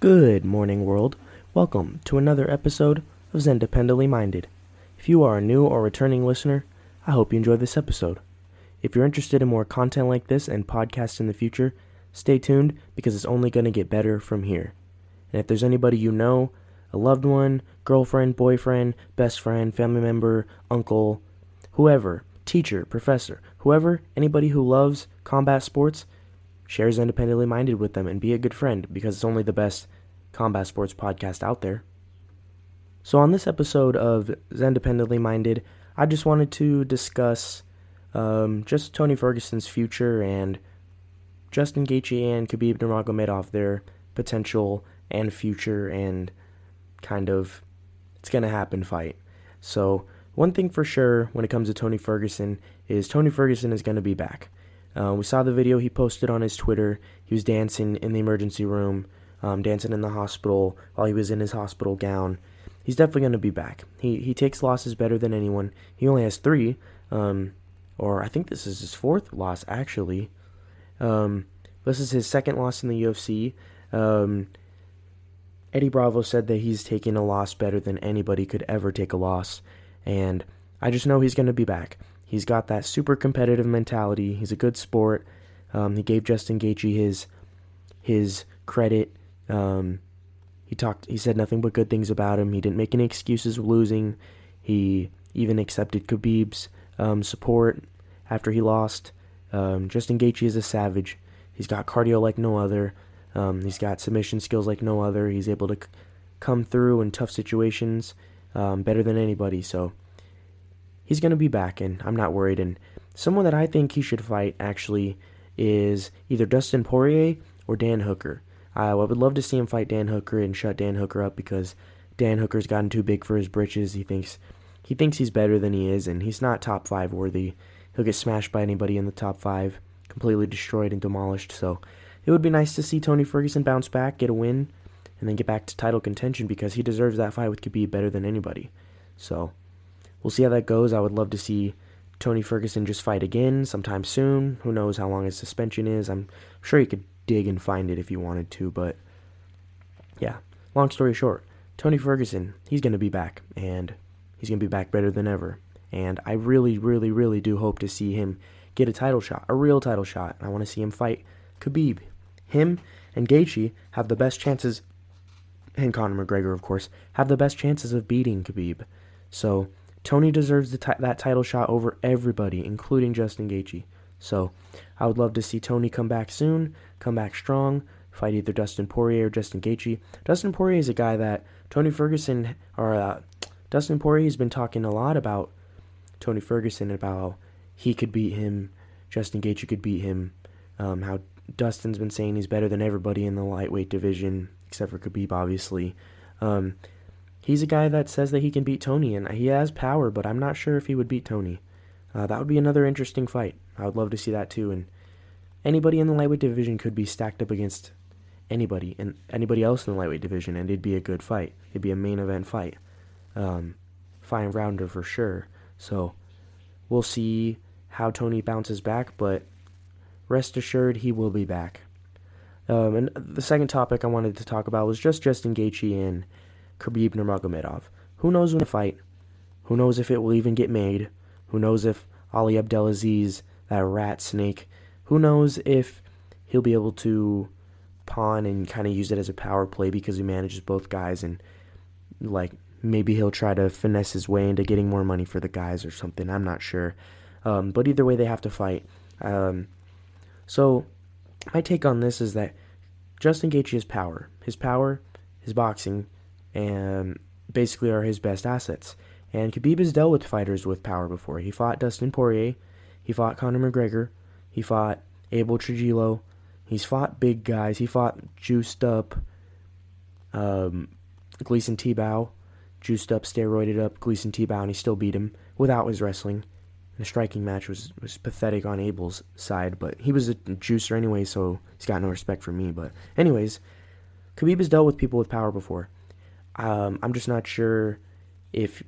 Good morning, world. Welcome to another episode of Zen Dependently Minded. If you are a new or returning listener, I hope you enjoy this episode. If you're interested in more content like this and podcasts in the future, stay tuned because it's only going to get better from here. And if there's anybody you know, a loved one, girlfriend, boyfriend, best friend, family member, uncle, whoever, teacher, professor, whoever, anybody who loves combat sports, share Zen Dependently Minded with them and be a good friend because it's only the best combat sports podcast out there. So, on this episode of Zen Dependently Minded, I just wanted to discuss um, just Tony Ferguson's future and Justin Gaethje and Khabib Nurmagomedov, their potential and future and kind of it's gonna happen fight. So one thing for sure when it comes to Tony Ferguson is Tony Ferguson is gonna be back. Uh, we saw the video he posted on his Twitter. He was dancing in the emergency room, um, dancing in the hospital while he was in his hospital gown. He's definitely going to be back. He he takes losses better than anyone. He only has three, um, or I think this is his fourth loss actually. Um, this is his second loss in the UFC. Um, Eddie Bravo said that he's taking a loss better than anybody could ever take a loss, and I just know he's going to be back. He's got that super competitive mentality. He's a good sport. Um, he gave Justin Gaethje his his credit. Um, he talked. He said nothing but good things about him. He didn't make any excuses losing. He even accepted Khabib's um, support after he lost. Um, Justin Gaethje is a savage. He's got cardio like no other. Um, he's got submission skills like no other. He's able to c- come through in tough situations um, better than anybody. So he's going to be back, and I'm not worried. And someone that I think he should fight actually is either Dustin Poirier or Dan Hooker. I would love to see him fight Dan Hooker and shut Dan Hooker up because Dan Hooker's gotten too big for his britches. He thinks he thinks he's better than he is, and he's not top five worthy. He'll get smashed by anybody in the top five, completely destroyed and demolished. So it would be nice to see Tony Ferguson bounce back, get a win, and then get back to title contention because he deserves that fight with Khabib better than anybody. So we'll see how that goes. I would love to see Tony Ferguson just fight again sometime soon. Who knows how long his suspension is? I'm sure he could dig and find it if he wanted to, but yeah. Long story short, Tony Ferguson, he's going to be back, and he's going to be back better than ever. And I really, really, really do hope to see him get a title shot, a real title shot. I want to see him fight Khabib him and Gaethje have the best chances, and Conor McGregor, of course, have the best chances of beating Khabib. So Tony deserves t- that title shot over everybody, including Justin Gaethje. So I would love to see Tony come back soon, come back strong, fight either Dustin Poirier or Justin Gaethje. Dustin Poirier is a guy that Tony Ferguson or uh, Dustin Poirier has been talking a lot about Tony Ferguson about he could beat him, Justin Gaethje could beat him, um, how Dustin's been saying he's better than everybody in the lightweight division, except for Khabib, obviously. Um, he's a guy that says that he can beat Tony, and he has power, but I'm not sure if he would beat Tony. Uh, that would be another interesting fight. I would love to see that too. And anybody in the lightweight division could be stacked up against anybody and anybody else in the lightweight division, and it'd be a good fight. It'd be a main event fight, um, fine rounder for sure. So we'll see how Tony bounces back, but rest assured he will be back. Um, and the second topic I wanted to talk about was just Justin Gaethje and Khabib Nurmagomedov. Who knows when the fight? Who knows if it will even get made? Who knows if Ali Abdelaziz, that rat snake, who knows if he'll be able to pawn and kind of use it as a power play because he manages both guys and like maybe he'll try to finesse his way into getting more money for the guys or something. I'm not sure. Um, but either way, they have to fight. Um, so, my take on this is that Justin Gaethje's power, his power, his boxing, and basically are his best assets. And Khabib has dealt with fighters with power before. He fought Dustin Poirier, he fought Conor McGregor, he fought Abel Trujillo, he's fought big guys, he fought juiced up um, Gleison Tibau, juiced up, steroided up Gleison Tibau, and he still beat him without his wrestling the striking match was, was pathetic on Abel's side, but he was a juicer anyway, so he's got no respect for me. But, anyways, Khabib has dealt with people with power before. Um, I'm just not sure if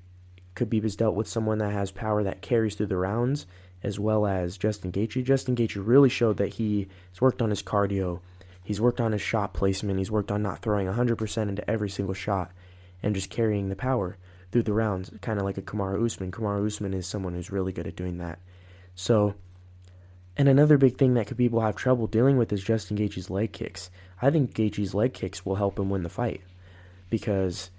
Khabib has dealt with someone that has power that carries through the rounds, as well as Justin Gaethje. Justin Gaethje really showed that he has worked on his cardio. he's worked on his shot placement. He's worked on not throwing 100% into every single shot and just carrying the power through the rounds, kind of like a Kamaru Usman. Kamaru Usman is someone who's really good at doing that. So, and another big thing that Khabib will have trouble dealing with is Justin Gaethje's leg kicks. I think Gaethje's leg kicks will help him win the fight because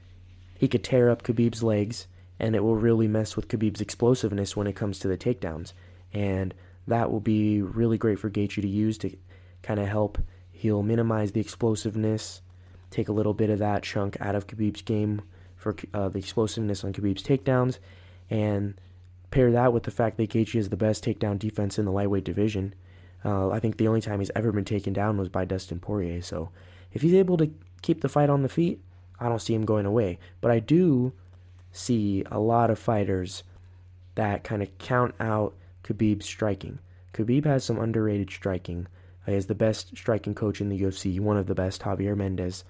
he could tear up Khabib's legs and it will really mess with Khabib's explosiveness when it comes to the takedowns. And that will be really great for Gaethje to use to kind of help. He'll minimize the explosiveness, take a little bit of that chunk out of Khabib's game for uh, the explosiveness on Khabib's takedowns, and pair that with the fact that Gaethje is the best takedown defense in the lightweight division. Uh, I think the only time he's ever been taken down was by Dustin Poirier. So if he's able to keep the fight on the feet, I don't see him going away. But I do see a lot of fighters that kind of count out Khabib's striking. Khabib has some underrated striking. He is the best striking coach in the UFC, one of the best, Javier Mendez.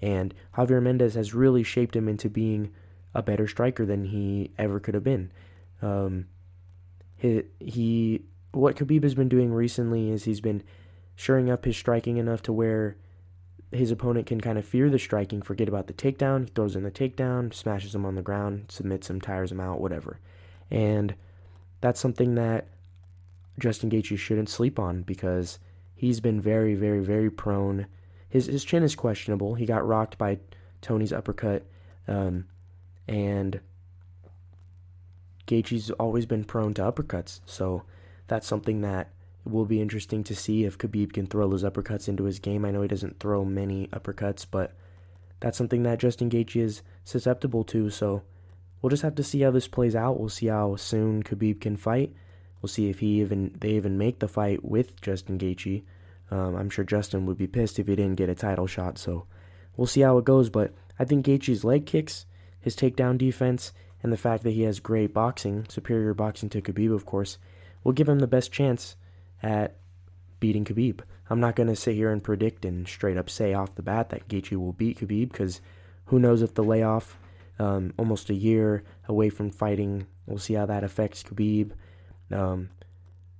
And Javier Mendez has really shaped him into being a better striker than he ever could have been. Um, he, he what Khabib has been doing recently is he's been shoring up his striking enough to where his opponent can kind of fear the striking, forget about the takedown. He throws in the takedown, smashes him on the ground, submits him, tires him out, whatever. And that's something that Justin Gaethje shouldn't sleep on because he's been very, very, very prone. His his chin is questionable. He got rocked by Tony's uppercut, um, and Gaethje's always been prone to uppercuts. So that's something that will be interesting to see if Khabib can throw those uppercuts into his game. I know he doesn't throw many uppercuts, but that's something that Justin Gaethje is susceptible to. So we'll just have to see how this plays out. We'll see how soon Khabib can fight. We'll see if he even they even make the fight with Justin Gaethje. Um, I'm sure Justin would be pissed if he didn't get a title shot. So we'll see how it goes. But I think Gaethje's leg kicks, his takedown defense, and the fact that he has great boxing, superior boxing to Khabib, of course, will give him the best chance at beating Khabib. I'm not going to sit here and predict and straight up say off the bat that Gaethje will beat Khabib because who knows if the layoff, um, almost a year away from fighting, we'll see how that affects Khabib. Um,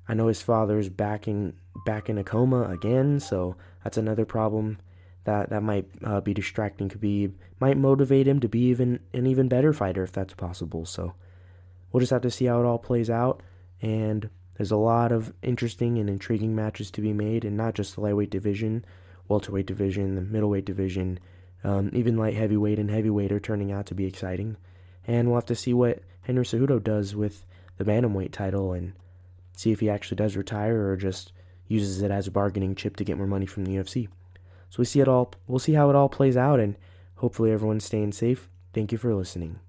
I know his father's back in back in a coma again, so that's another problem that that might uh, be distracting Khabib. Might motivate him to be even an even better fighter if that's possible. So we'll just have to see how it all plays out. And there's a lot of interesting and intriguing matches to be made, and not just the lightweight division, welterweight division, the middleweight division, um, even light heavyweight and heavyweight are turning out to be exciting. And we'll have to see what Henry Cejudo does with the bantamweight title and see if he actually does retire or just uses it as a bargaining chip to get more money from the UFC. So we see it all. We'll see how it all plays out, and hopefully everyone's staying safe. Thank you for listening.